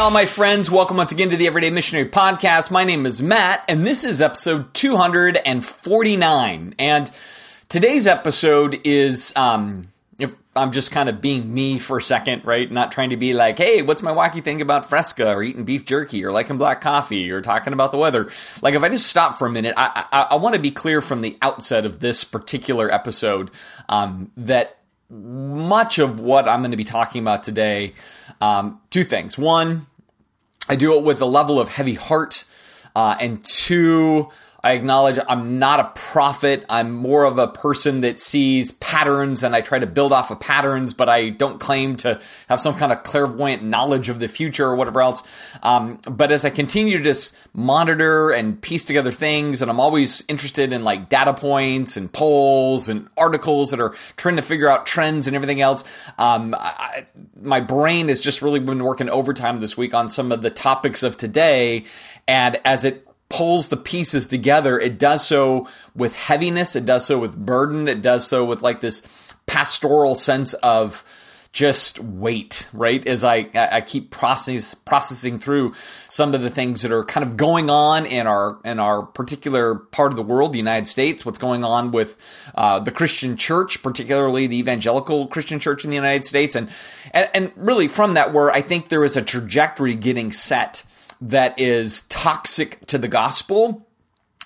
all my friends. Welcome once again to the Everyday Missionary Podcast. My name is Matt, and this is episode 249. And today's episode is, um, if I'm just kind of being me for a second, right? Not trying to be like, hey, what's my wacky thing about Fresca or eating beef jerky or liking black coffee or talking about the weather? Like, if I just stop for a minute, I, I, I want to be clear from the outset of this particular episode um, that much of what I'm going to be talking about today, um, two things. One, I do it with a level of heavy heart. Uh, and two, I acknowledge I'm not a prophet. I'm more of a person that sees patterns and I try to build off of patterns, but I don't claim to have some kind of clairvoyant knowledge of the future or whatever else. Um, but as I continue to just monitor and piece together things, and I'm always interested in like data points and polls and articles that are trying to figure out trends and everything else, um, I, my brain has just really been working overtime this week on some of the topics of today. And as it pulls the pieces together, it does so with heaviness, it does so with burden, it does so with like this pastoral sense of just weight, right? As I I keep process, processing through some of the things that are kind of going on in our in our particular part of the world, the United States. What's going on with uh, the Christian Church, particularly the evangelical Christian Church in the United States, and, and and really from that, where I think there is a trajectory getting set that is toxic to the gospel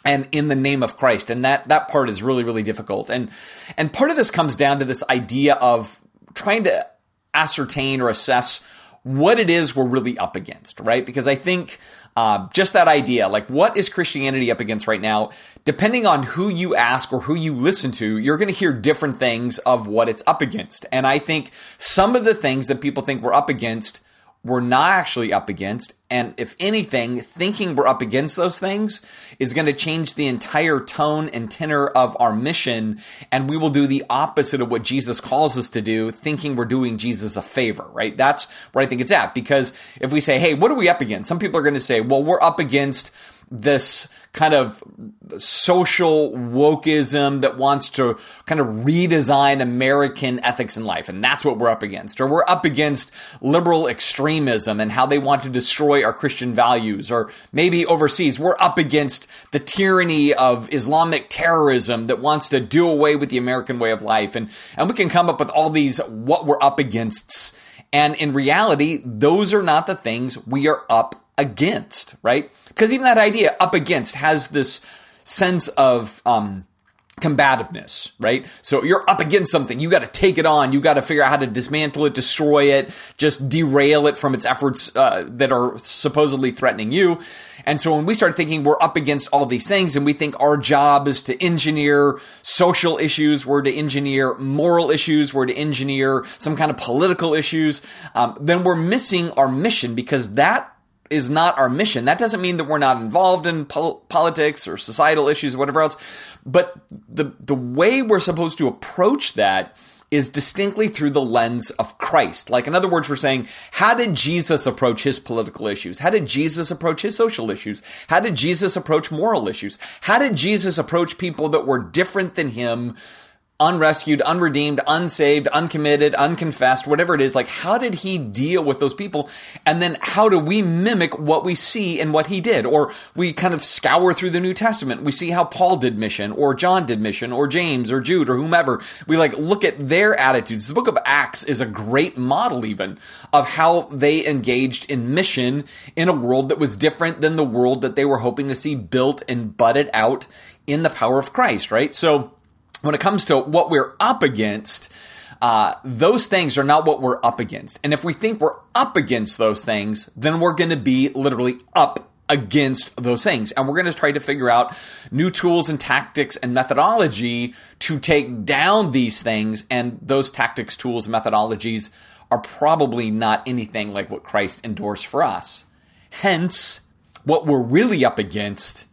and in the name of Christ. And that, that part is really, really difficult. And, and part of this comes down to this idea of trying to ascertain or assess what it is we're really up against, right? Because I think uh, just that idea, like what is Christianity up against right now? Depending on who you ask or who you listen to, you're going to hear different things of what it's up against. And I think some of the things that people think we're up against we're not actually up against. And if anything, thinking we're up against those things is going to change the entire tone and tenor of our mission. And we will do the opposite of what Jesus calls us to do, thinking we're doing Jesus a favor, right? That's where I think it's at. Because if we say, hey, what are we up against? Some people are going to say, well, we're up against this kind of social wokeism that wants to kind of redesign American ethics in life. And that's what we're up against. Or we're up against liberal extremism and how they want to destroy our Christian values. Or maybe overseas, we're up against the tyranny of Islamic terrorism that wants to do away with the American way of life. And, and we can come up with all these what we're up against. And in reality, those are not the things we are up against, right? Because even that idea up against has this sense of um, combativeness, right? So you're up against something, you got to take it on, you got to figure out how to dismantle it, destroy it, just derail it from its efforts uh, that are supposedly threatening you. And so when we start thinking we're up against all these things and we think our job is to engineer social issues, we're to engineer moral issues, we're to engineer some kind of political issues, um, then we're missing our mission because that is not our mission. That doesn't mean that we're not involved in pol- politics or societal issues or whatever else. But the the way we're supposed to approach that is distinctly through the lens of Christ. Like, in other words, we're saying, how did Jesus approach his political issues? How did Jesus approach his social issues? How did Jesus approach moral issues? How did Jesus approach people that were different than him? Unrescued, unredeemed, unsaved, uncommitted, unconfessed, whatever it is, like how did he deal with those people? And then how do we mimic what we see in what he did? Or we kind of scour through the New Testament. We see how Paul did mission, or John did mission, or James, or Jude, or whomever. We like look at their attitudes. The book of Acts is a great model even of how they engaged in mission in a world that was different than the world that they were hoping to see built and budded out in the power of Christ, right? So when it comes to what we're up against, uh, those things are not what we're up against. And if we think we're up against those things, then we're going to be literally up against those things. And we're going to try to figure out new tools and tactics and methodology to take down these things. And those tactics, tools, methodologies are probably not anything like what Christ endorsed for us. Hence, what we're really up against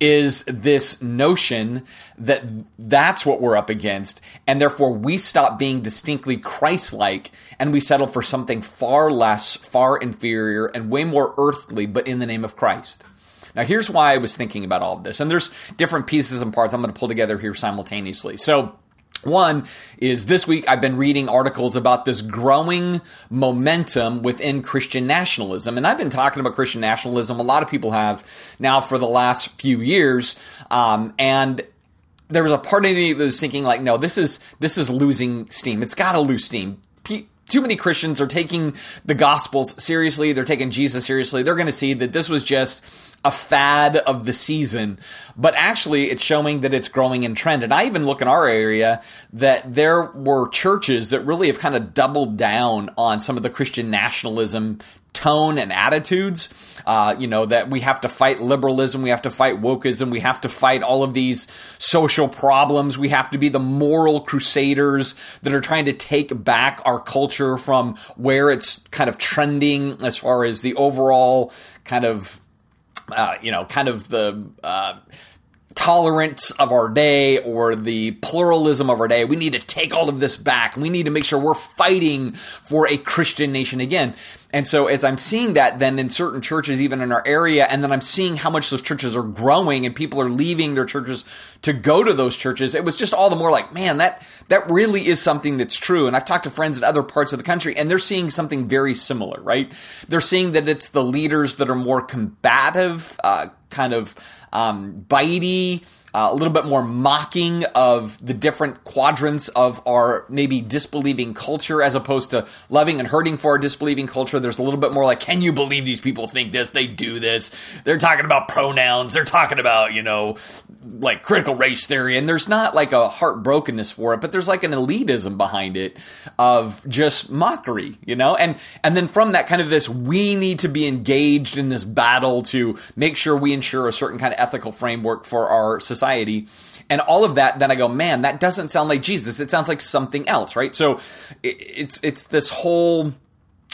is this notion that that's what we're up against, and therefore we stop being distinctly Christ like and we settle for something far less, far inferior, and way more earthly, but in the name of Christ. Now, here's why I was thinking about all of this, and there's different pieces and parts I'm going to pull together here simultaneously. So, One is this week I've been reading articles about this growing momentum within Christian nationalism. And I've been talking about Christian nationalism, a lot of people have now for the last few years. Um, and there was a part of me that was thinking like, no, this is this is losing steam. It's got to lose steam. P- too many Christians are taking the Gospels seriously. They're taking Jesus seriously. They're going to see that this was just a fad of the season, but actually it's showing that it's growing in trend. And I even look in our area that there were churches that really have kind of doubled down on some of the Christian nationalism tone and attitudes. Uh, you know, that we have to fight liberalism, we have to fight wokeism, we have to fight all of these social problems. We have to be the moral crusaders that are trying to take back our culture from where it's kind of trending as far as the overall kind of, uh, you know, kind of the. Uh, tolerance of our day or the pluralism of our day. We need to take all of this back. We need to make sure we're fighting for a Christian nation again. And so as I'm seeing that then in certain churches, even in our area, and then I'm seeing how much those churches are growing and people are leaving their churches to go to those churches, it was just all the more like, man, that, that really is something that's true. And I've talked to friends in other parts of the country and they're seeing something very similar, right? They're seeing that it's the leaders that are more combative, uh, kind of um, bitey, uh, a little bit more mocking of the different quadrants of our maybe disbelieving culture as opposed to loving and hurting for our disbelieving culture. There's a little bit more like, can you believe these people think this? They do this. They're talking about pronouns. They're talking about, you know, like critical race theory. And there's not like a heartbrokenness for it, but there's like an elitism behind it of just mockery, you know? And, and then from that kind of this, we need to be engaged in this battle to make sure we ensure a certain kind of ethical framework for our society society and all of that then i go man that doesn't sound like jesus. It sounds like something else right? So it's it's this whole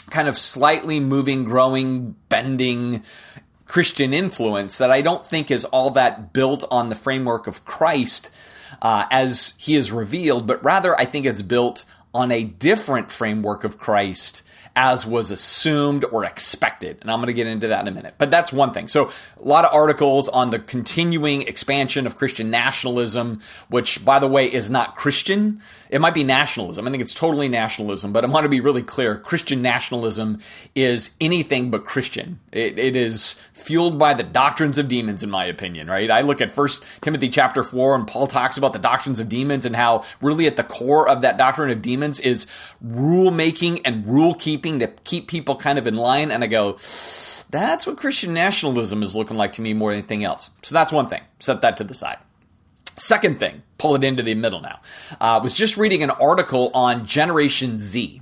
kind of slightly moving growing bending christian influence that i don't think is all that built on the framework of christ uh, as he is revealed but rather i think it's built on a different framework of christ as was assumed or expected. And I'm going to get into that in a minute. But that's one thing. So, a lot of articles on the continuing expansion of Christian nationalism, which, by the way, is not Christian. It might be nationalism. I think it's totally nationalism, but I want to be really clear. Christian nationalism is anything but Christian. It, it is fueled by the doctrines of demons, in my opinion, right? I look at First Timothy chapter 4, and Paul talks about the doctrines of demons and how really at the core of that doctrine of demons is rule making and rule keeping to keep people kind of in line. And I go, that's what Christian nationalism is looking like to me more than anything else. So that's one thing. Set that to the side. Second thing, pull it into the middle now. I uh, was just reading an article on Generation Z.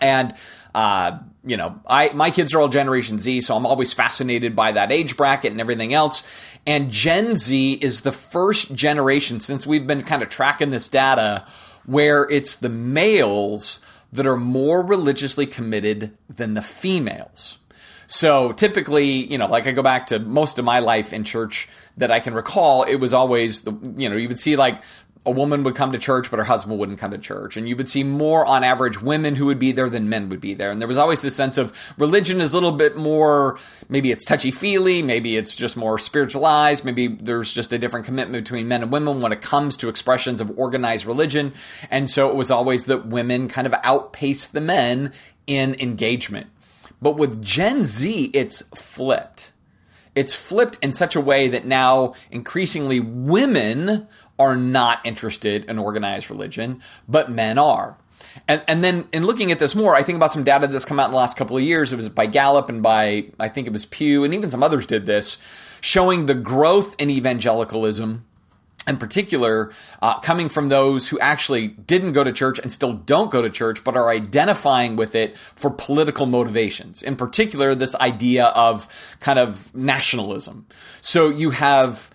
And, uh, you know, I my kids are all Generation Z, so I'm always fascinated by that age bracket and everything else. And Gen Z is the first generation since we've been kind of tracking this data where it's the males that are more religiously committed than the females. So typically, you know, like I go back to most of my life in church that I can recall, it was always the, you know, you would see like a woman would come to church, but her husband wouldn't come to church. And you would see more on average women who would be there than men would be there. And there was always this sense of religion is a little bit more, maybe it's touchy feely, maybe it's just more spiritualized, maybe there's just a different commitment between men and women when it comes to expressions of organized religion. And so it was always that women kind of outpaced the men in engagement. But with Gen Z, it's flipped. It's flipped in such a way that now increasingly women are not interested in organized religion, but men are. And, and then in looking at this more, I think about some data that's come out in the last couple of years. It was by Gallup and by, I think it was Pew, and even some others did this, showing the growth in evangelicalism in particular, uh, coming from those who actually didn't go to church and still don't go to church, but are identifying with it for political motivations. In particular, this idea of kind of nationalism. So you have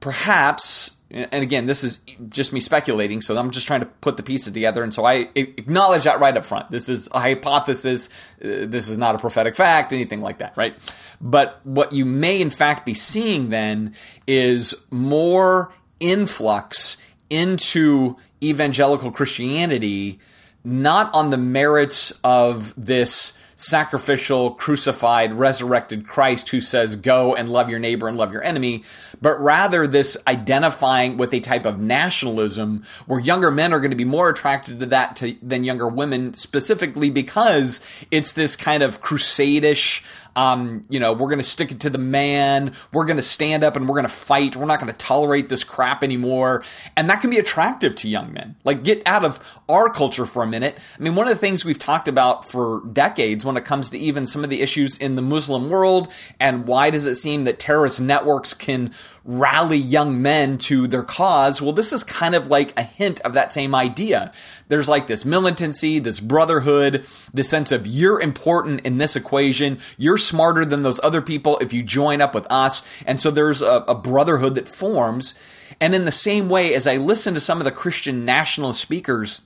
perhaps and again, this is just me speculating, so I'm just trying to put the pieces together. And so I acknowledge that right up front. This is a hypothesis. Uh, this is not a prophetic fact, anything like that, right? But what you may in fact be seeing then is more influx into evangelical Christianity, not on the merits of this sacrificial, crucified, resurrected Christ who says, go and love your neighbor and love your enemy, but rather this identifying with a type of nationalism where younger men are going to be more attracted to that to, than younger women, specifically because it's this kind of crusadish, um, you know, we're going to stick it to the man. We're going to stand up and we're going to fight. We're not going to tolerate this crap anymore. And that can be attractive to young men. Like, get out of our culture for a minute. I mean, one of the things we've talked about for decades when it comes to even some of the issues in the Muslim world and why does it seem that terrorist networks can rally young men to their cause. Well, this is kind of like a hint of that same idea. There's like this militancy, this brotherhood, this sense of you're important in this equation. You're smarter than those other people if you join up with us. And so there's a, a brotherhood that forms. And in the same way, as I listen to some of the Christian nationalist speakers,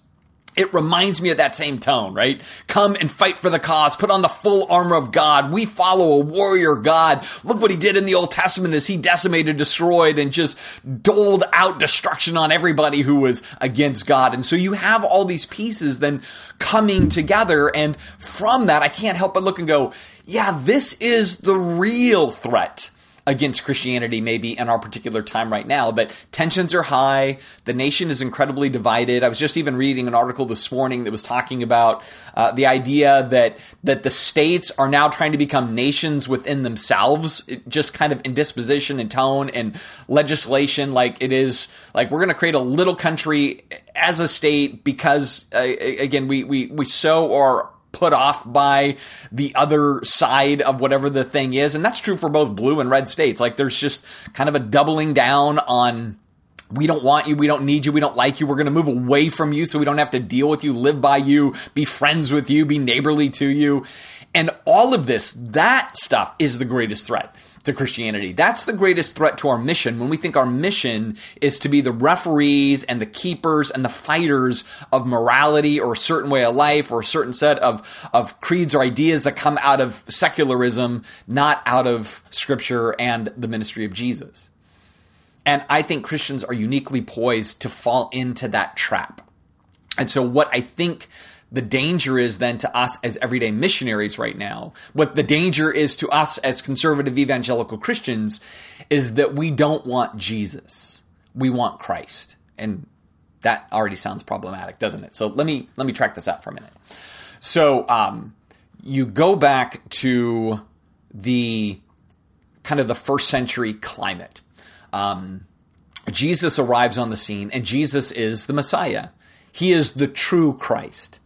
it reminds me of that same tone, right? Come and fight for the cause. Put on the full armor of God. We follow a warrior God. Look what he did in the Old Testament as he decimated, destroyed, and just doled out destruction on everybody who was against God. And so you have all these pieces then coming together. And from that, I can't help but look and go, yeah, this is the real threat against Christianity, maybe in our particular time right now. But tensions are high. The nation is incredibly divided. I was just even reading an article this morning that was talking about uh, the idea that that the states are now trying to become nations within themselves, just kind of in disposition and tone and legislation. Like it is like we're going to create a little country as a state because uh, again we we we so are put off by the other side of whatever the thing is. And that's true for both blue and red states. Like there's just kind of a doubling down on we don't want you, we don't need you, we don't like you, we're going to move away from you so we don't have to deal with you, live by you, be friends with you, be neighborly to you. And all of this, that stuff is the greatest threat to Christianity. That's the greatest threat to our mission when we think our mission is to be the referees and the keepers and the fighters of morality or a certain way of life or a certain set of, of creeds or ideas that come out of secularism, not out of scripture and the ministry of Jesus. And I think Christians are uniquely poised to fall into that trap. And so what I think the danger is then to us as everyday missionaries right now. What the danger is to us as conservative evangelical Christians is that we don't want Jesus. We want Christ. And that already sounds problematic, doesn't it? So let me let me track this out for a minute. So um, you go back to the kind of the first century climate. Um, Jesus arrives on the scene, and Jesus is the Messiah. He is the true Christ.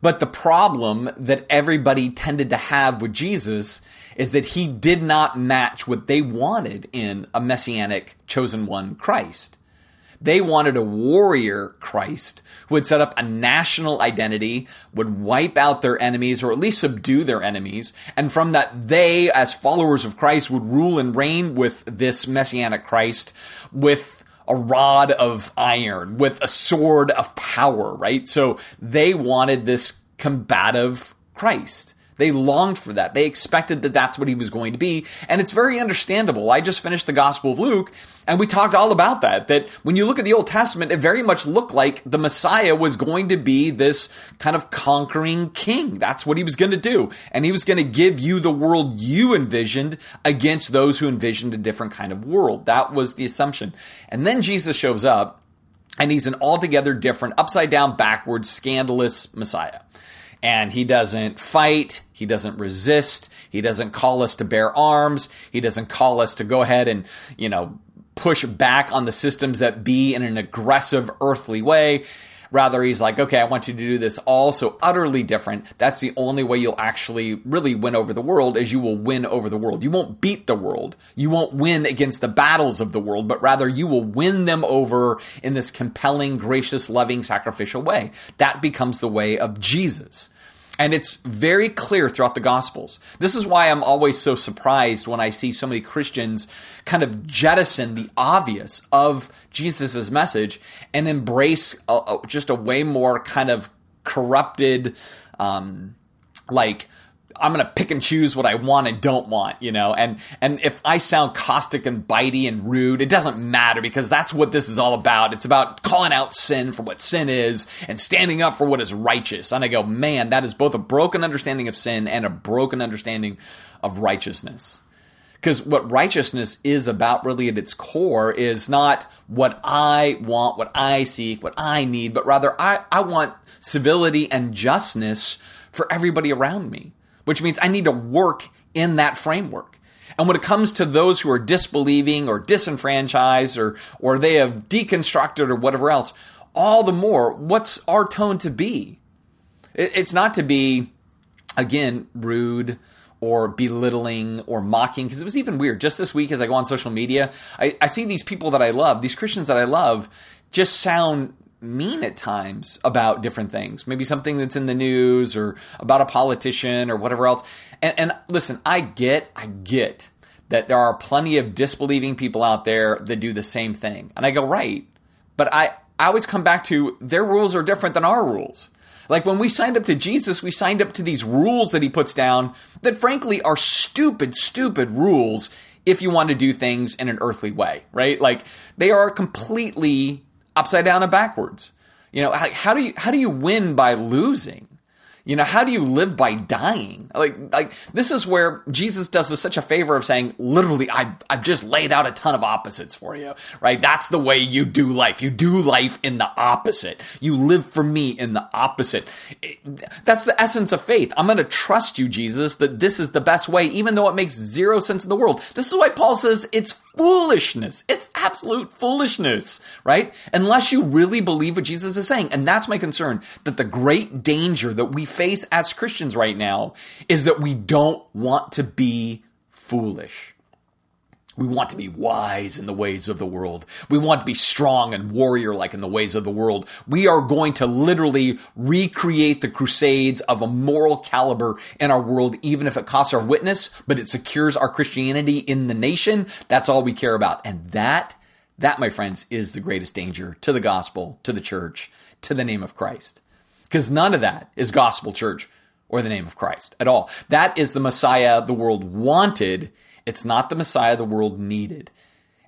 But the problem that everybody tended to have with Jesus is that he did not match what they wanted in a messianic chosen one Christ. They wanted a warrior Christ who would set up a national identity, would wipe out their enemies or at least subdue their enemies. And from that, they, as followers of Christ, would rule and reign with this messianic Christ with a rod of iron, with a sword of power, right? So they wanted this combative Christ. They longed for that. They expected that that's what he was going to be. And it's very understandable. I just finished the Gospel of Luke and we talked all about that. That when you look at the Old Testament, it very much looked like the Messiah was going to be this kind of conquering king. That's what he was going to do. And he was going to give you the world you envisioned against those who envisioned a different kind of world. That was the assumption. And then Jesus shows up and he's an altogether different, upside down, backwards, scandalous Messiah and he doesn't fight, he doesn't resist, he doesn't call us to bear arms, he doesn't call us to go ahead and, you know, push back on the systems that be in an aggressive earthly way. Rather, he's like, okay, I want you to do this all so utterly different. That's the only way you'll actually really win over the world is you will win over the world. You won't beat the world. You won't win against the battles of the world, but rather you will win them over in this compelling, gracious, loving, sacrificial way. That becomes the way of Jesus. And it's very clear throughout the Gospels. This is why I'm always so surprised when I see so many Christians kind of jettison the obvious of Jesus' message and embrace a, a, just a way more kind of corrupted, um, like I'm going to pick and choose what I want and don't want, you know? And, and if I sound caustic and bitey and rude, it doesn't matter because that's what this is all about. It's about calling out sin for what sin is and standing up for what is righteous. And I go, man, that is both a broken understanding of sin and a broken understanding of righteousness. Because what righteousness is about, really at its core, is not what I want, what I seek, what I need, but rather I, I want civility and justness for everybody around me, which means I need to work in that framework. And when it comes to those who are disbelieving or disenfranchised or, or they have deconstructed or whatever else, all the more, what's our tone to be? It's not to be, again, rude or belittling or mocking because it was even weird just this week as i go on social media I, I, see these people that i love these christians that i love just sound mean at times about different things. Maybe something that's in the news or about a politician or whatever else. And, and listen i get i get that there are plenty of disbelieving people out there that do the same thing. And i go right. But i i always come back to their rules are different than our rules. Like when we signed up to Jesus, we signed up to these rules that he puts down that frankly are stupid, stupid rules if you want to do things in an earthly way, right? Like they are completely upside down and backwards. You know, how do you how do you win by losing? You know, how do you live by dying? Like, like this is where Jesus does us such a favor of saying, literally, I've, I've just laid out a ton of opposites for you, right? That's the way you do life. You do life in the opposite. You live for me in the opposite. That's the essence of faith. I'm going to trust you, Jesus, that this is the best way, even though it makes zero sense in the world. This is why Paul says it's foolishness. It's absolute foolishness, right? Unless you really believe what Jesus is saying. And that's my concern that the great danger that we face as Christians right now is that we don't want to be foolish. We want to be wise in the ways of the world. We want to be strong and warrior like in the ways of the world. We are going to literally recreate the crusades of a moral caliber in our world, even if it costs our witness, but it secures our Christianity in the nation. That's all we care about. And that, that, my friends, is the greatest danger to the gospel, to the church, to the name of Christ. Because none of that is gospel church or the name of Christ at all. That is the Messiah the world wanted it's not the Messiah the world needed.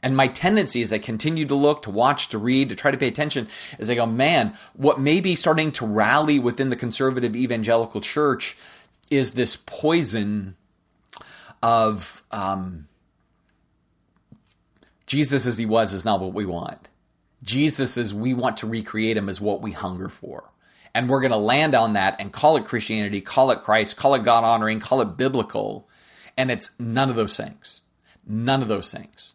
And my tendency as I continue to look, to watch, to read, to try to pay attention, is I go, man, what may be starting to rally within the conservative evangelical church is this poison of um, Jesus as he was is not what we want. Jesus as we want to recreate him is what we hunger for. And we're going to land on that and call it Christianity, call it Christ, call it God honoring, call it biblical. And it's none of those things. None of those things.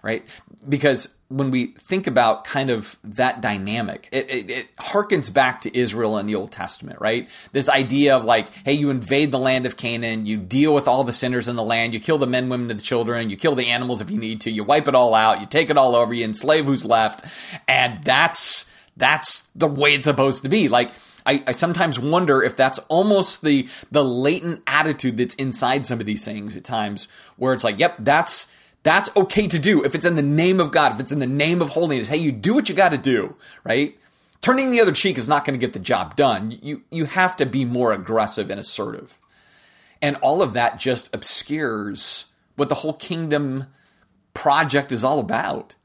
Right? Because when we think about kind of that dynamic, it, it, it, harkens back to Israel in the Old Testament, right? This idea of like, hey, you invade the land of Canaan, you deal with all the sinners in the land, you kill the men, women, and the children, you kill the animals if you need to, you wipe it all out, you take it all over, you enslave who's left, and that's that's the way it's supposed to be. Like, I, I, sometimes wonder if that's almost the the latent attitude that's inside some of these things at times, where it's like, yep, that's that's okay to do if it's in the name of God, if it's in the name of holiness. Hey, you do what you got to do, right? Turning the other cheek is not going to get the job done. You you have to be more aggressive and assertive, and all of that just obscures what the whole kingdom project is all about,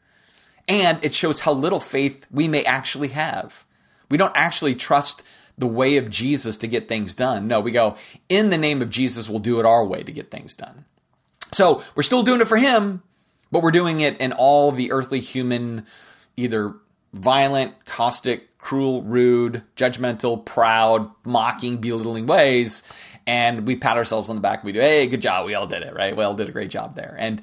and it shows how little faith we may actually have we don't actually trust the way of Jesus to get things done. No, we go, in the name of Jesus, we'll do it our way to get things done. So we're still doing it for Him, but we're doing it in all the earthly human, either violent, caustic, cruel, rude, judgmental, proud, mocking, belittling ways. And we pat ourselves on the back and we do, hey, good job. We all did it, right? We all did a great job there. And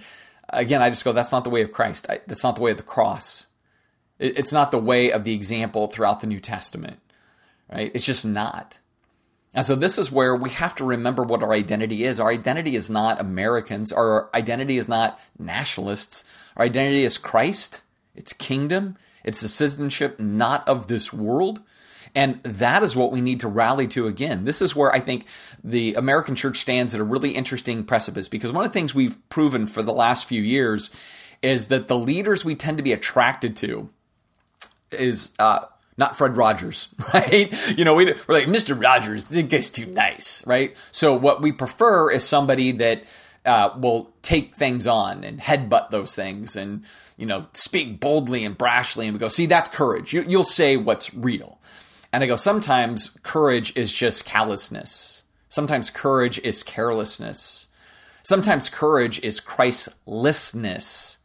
again, I just go, that's not the way of Christ. that's not the way of the cross. It's not the way of the example throughout the New Testament, right? It's just not. And so this is where we have to remember what our identity is. Our identity is not Americans. Our identity is not nationalists. Our identity is Christ. It's kingdom. It's a citizenship not of this world. And that is what we need to rally to again. This is where I think the American church stands at a really interesting precipice because one of the things we've proven for the last few years is that the leaders we tend to be attracted to is uh, not Fred Rogers, right? You know, we, we're like, Mr. Rogers, this guy's too nice, right? So what we prefer is somebody that uh, will take things on and headbutt those things and, you know, speak boldly and brashly and we go, see, that's courage. You, you'll say what's real. And I go, sometimes courage is just callousness. Sometimes courage is carelessness. Sometimes courage is Christlessness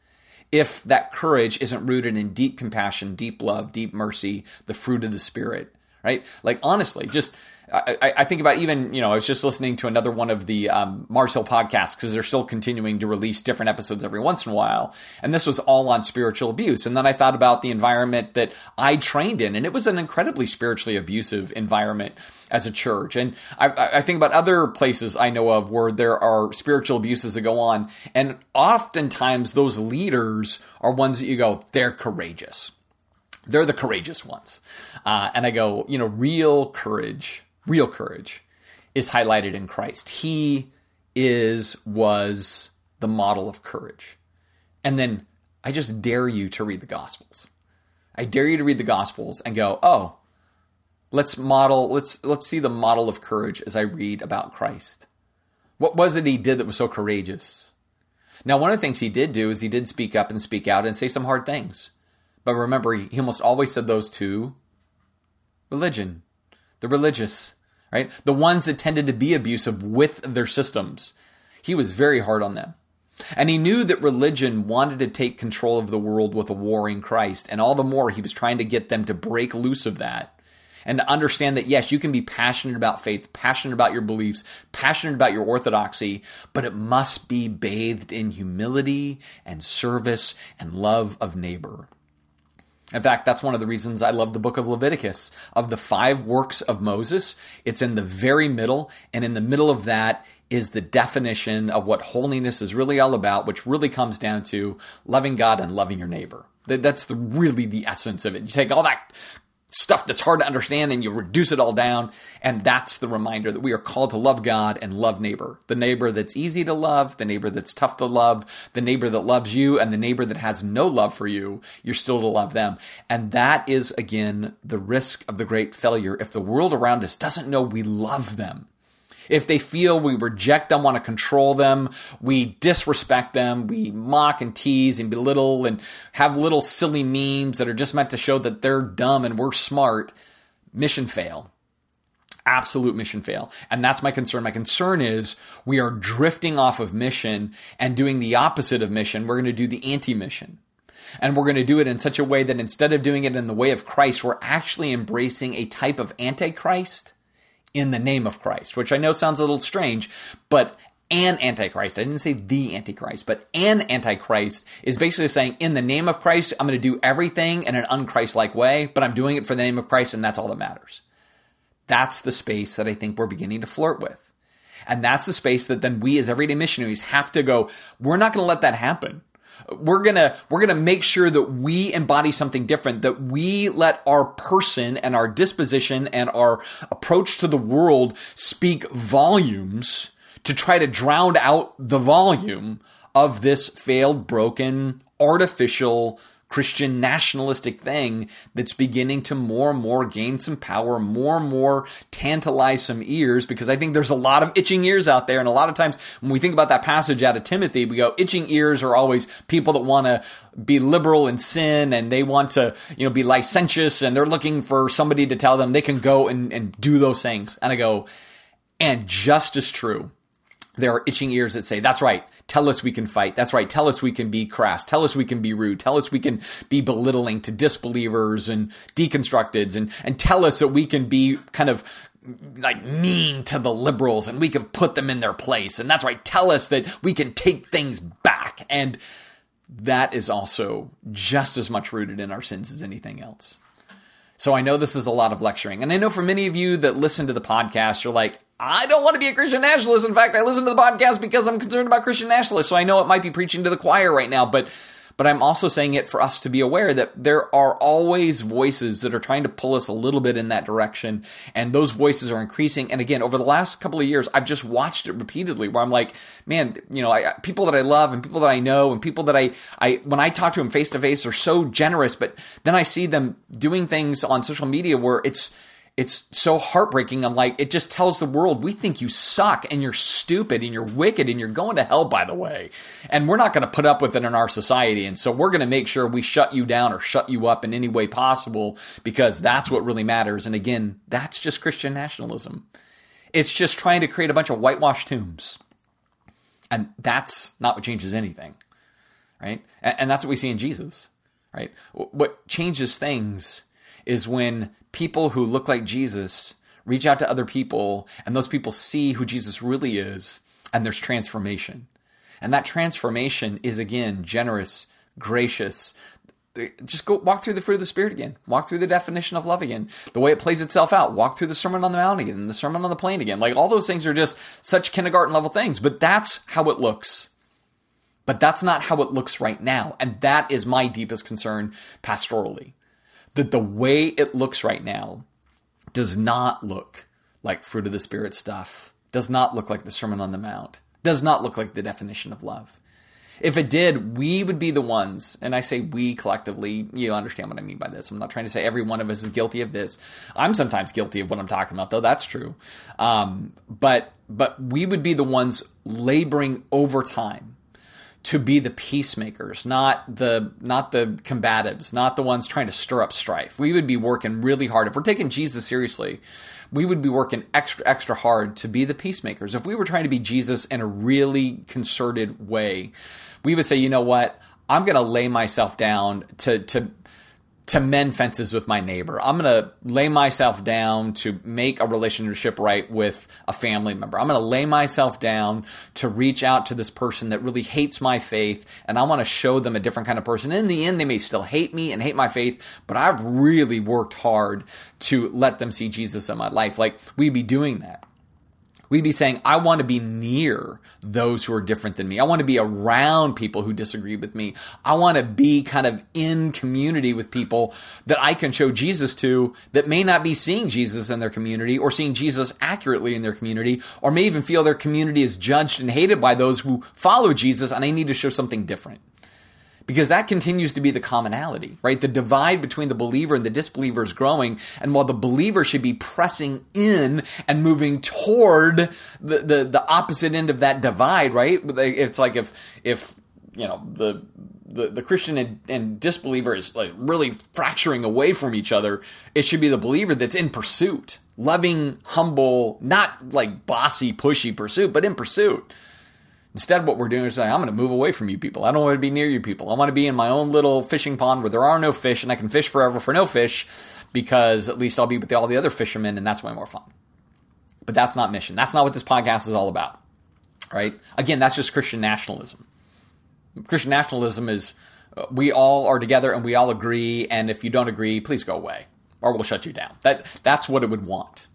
if that courage isn't rooted in deep compassion, deep love, deep mercy, the fruit of the Spirit, right? Like, honestly, just. I, I, think about even, you know, I was just listening to another one of the um, Mars Hill podcasts because they're still continuing to release different episodes every once in a while. And this was all on spiritual abuse. And then I thought about the environment that I trained in, and it was an incredibly spiritually abusive environment as a church. And I, I, think about other places I know of where there are spiritual abuses that go on. And oftentimes those leaders are ones that you go, they're courageous. They're the courageous ones. Uh, and I go, you know, real courage, real courage is highlighted in Christ. He is, was the model of courage. And then I just dare you to read the Gospels. I dare you to read the Gospels and go, oh, Let's model, let's, let's see the model of courage as I read about Christ. What was it he did that was so courageous? Now, one of the things he did do is he did speak up and speak out and say some hard things. But remember, he almost always said those to religion, the religious, right? The ones that tended to be abusive with their systems. He was very hard on them. And he knew that religion wanted to take control of the world with a warring Christ. And all the more he was trying to get them to break loose of that and to understand that yes, you can be passionate about faith, passionate about your beliefs, passionate about your orthodoxy, but it must be bathed in humility and service and love of neighbor. In fact, that's one of the reasons I love the book of Leviticus. Of the five works of Moses, it's in the very middle, and in the middle of that is the definition of what holiness is really all about, which really comes down to loving God and loving your neighbor. That's the, really the essence of it. You take all that stuff that's hard to understand and you reduce it all down. And that's the reminder that we are called to love God and love neighbor. The neighbor that's easy to love, the neighbor that's tough to love, the neighbor that loves you, and the neighbor that has no love for you, you're still to love them. And that is, again, the risk of the great failure. If the world around us doesn't know we love them, if they feel we reject them, want to control them, we disrespect them, we mock and tease and belittle and have little silly memes that are just meant to show that they're dumb and we're smart, mission fail. Absolute mission fail. And that's my concern. My concern is we are drifting off of mission and doing the opposite of mission. We're going to do the anti mission. And we're going to do it in such a way that instead of doing it in the way of Christ, we're actually embracing a type of antichrist in the name of Christ, which I know sounds a little strange, but an antichrist. I didn't say the antichrist, but an antichrist is basically saying, in the name of Christ, I'm going to do everything in an unchrist-like way, but I'm doing it for the name of Christ, and that's all that matters. That's the space that I think we're beginning to flirt with. And that's the space that then we as everyday missionaries have to go, we're not going to let that happen we're gonna we're gonna make sure that we embody something different that we let our person and our disposition and our approach to the world speak volumes to try to drown out the volume of this failed broken artificial Christian nationalistic thing that's beginning to more and more gain some power, more and more tantalize some ears, because I think there's a lot of itching ears out there. And a lot of times when we think about that passage out of Timothy, we go, itching ears are always people that want to be liberal in sin and they want to, you know, be licentious and they're looking for somebody to tell them they can go and, and do those things. And I go, and just as true, there are itching ears that say, that's right. Tell us we can fight. That's right. Tell us we can be crass. Tell us we can be rude. Tell us we can be belittling to disbelievers and deconstructeds and, and tell us that we can be kind of like mean to the liberals and we can put them in their place. And that's right. Tell us that we can take things back. And that is also just as much rooted in our sins as anything else. So I know this is a lot of lecturing. And I know for many of you that listen to the podcast, you're like, I don't want to be a Christian nationalist. In fact, I listen to the podcast because I'm concerned about Christian nationalists. So I know it might be preaching to the choir right now, but but I'm also saying it for us to be aware that there are always voices that are trying to pull us a little bit in that direction. And those voices are increasing. And again, over the last couple of years, I've just watched it repeatedly where I'm like, man, you know, I, people that I love and people that I know and people that I, I, when I talk to them face to face are so generous, but then I see them doing things on social media where it's, it's so heartbreaking. I'm like, it just tells the world we think you suck and you're stupid and you're wicked and you're going to hell, by the way. And we're not going to put up with it in our society. And so we're going to make sure we shut you down or shut you up in any way possible because that's what really matters. And again, that's just Christian nationalism. It's just trying to create a bunch of whitewashed tombs. And that's not what changes anything, right? And that's what we see in Jesus, right? What changes things is when people who look like Jesus reach out to other people and those people see who Jesus really is and there's transformation. And that transformation is again generous, gracious. Just go walk through the fruit of the Spirit again. Walk through the definition of love again. The way it plays itself out. Walk through the Sermon on the Mount again, the Sermon on the Plain again. Like all those things are just such kindergarten level things, but that's how it looks. But that's not how it looks right now. And that is my deepest concern pastorally that the way it looks right now does not look like fruit of the spirit stuff, does not look like the Sermon on the Mount, does not look like the definition of love. If it did, we would be the ones, and I say we collectively, you understand what I mean by this. I'm not trying to say every one of us is guilty of this. I'm sometimes guilty of what I'm talking about, though, that's true. Um, but but we would be the ones laboring overtime to be the peacemakers, not the not the combatives, not the ones trying to stir up strife. We would be working really hard if we're taking Jesus seriously. We would be working extra extra hard to be the peacemakers. If we were trying to be Jesus in a really concerted way, we would say, you know what? I'm going to lay myself down to to to mend fences with my neighbor. I'm going to lay myself down to make a relationship right with a family member. I'm going to lay myself down to reach out to this person that really hates my faith and I want to show them a different kind of person. In the end, they may still hate me and hate my faith, but I've really worked hard to let them see Jesus in my life. Like we'd be doing that. We'd be saying, I want to be near those who are different than me. I want to be around people who disagree with me. I want to be kind of in community with people that I can show Jesus to that may not be seeing Jesus in their community or seeing Jesus accurately in their community or may even feel their community is judged and hated by those who follow Jesus and I need to show something different because that continues to be the commonality, right? The divide between the believer and the disbeliever is growing. And while the believer should be pressing in and moving toward the, the, the opposite end of that divide, right? It's like if, if, you know, the, the, the Christian and, and disbeliever is like really fracturing away from each other, it should be the believer that's in pursuit, loving, humble, not like bossy, pushy pursuit, but in pursuit Instead, what we're doing is saying, I'm going to move away from you people. I don't want to be near you people. I want to be in my own little fishing pond where there are no fish and I can fish forever for no fish because at least I'll be with all the other fishermen and that's way more fun. But that's not mission. That's not what this podcast is all about. Right? Again, that's just Christian nationalism. Christian nationalism is uh, we all are together and we all agree and if you don't agree, please go away or we'll shut you down. That that's what it would want.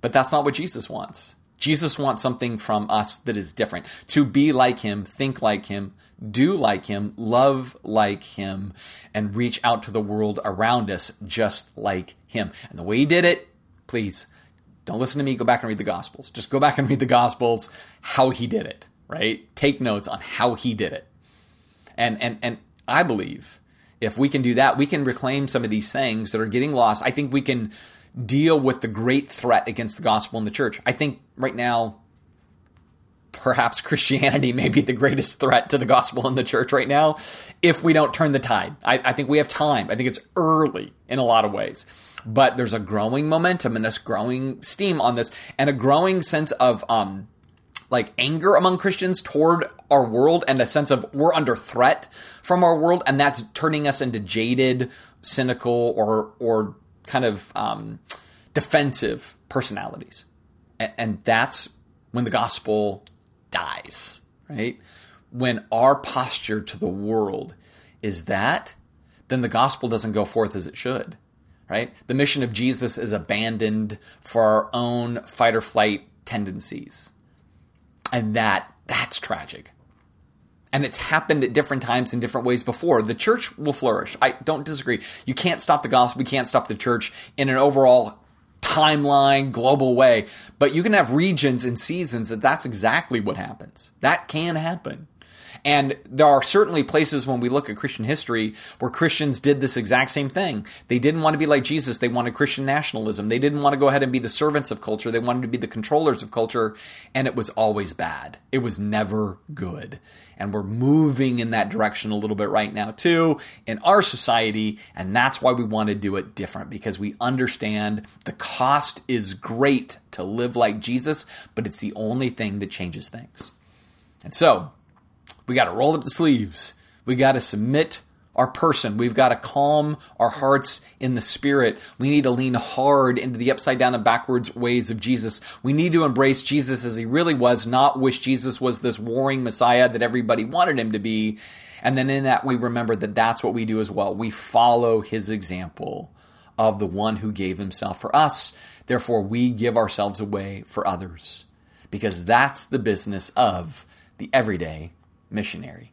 But that's not what Jesus wants. Jesus wants something from us that is different. To be like him, think like him, do like him, love like him, and reach out to the world around us just like him. And the way he did it, please don't listen to me, go back and read the Gospels. Just go back and read the Gospels, how he did it, right? Take notes on how he did it. And and and I believe if we can do that, we can reclaim some of these things that are getting lost. I think we can deal with the great threat against the gospel in the church. I think right now, perhaps Christianity may be the greatest threat to the gospel in the church right now if we don't turn the tide. I, I, think we have time. I think it's early in a lot of ways. But there's a growing momentum and a growing steam on this and a growing sense of um, like anger among Christians toward our world and a sense of we're under threat from our world and that's turning us into jaded, cynical or or kind of um, defensive personalities. And, and that's when the gospel dies, right? When our posture to the world is that, then the gospel doesn't go forth as it should, right? The mission of Jesus is abandoned for our own fight or flight tendencies. And that that's tragic. And it's happened at different times in different ways before. The church will flourish. I don't disagree. You can't stop the gospel. You can't stop the church in an overall timeline, global way. But you can have regions and seasons that that's exactly what happens. That can happen. And there are certainly places when we look at Christian history where Christians did this exact same thing. They didn't want to be like Jesus. They wanted Christian nationalism. They didn't want to go ahead and be the servants of culture. They wanted to be the controllers of culture. And it was always bad. It was never good. And we're moving in that direction a little bit right now, too, in our society. And that's why we want to do it different because we understand the cost is great to live like Jesus, but it's the only thing that changes things. And so, we got to roll up the sleeves. We got to submit our person. We've got to calm our hearts in the spirit. We need to lean hard into the upside down and backwards ways of Jesus. We need to embrace Jesus as he really was, not wish Jesus was this warring Messiah that everybody wanted him to be. And then in that, we remember that that's what we do as well. We follow his example of the one who gave himself for us. Therefore, we give ourselves away for others because that's the business of the everyday missionary.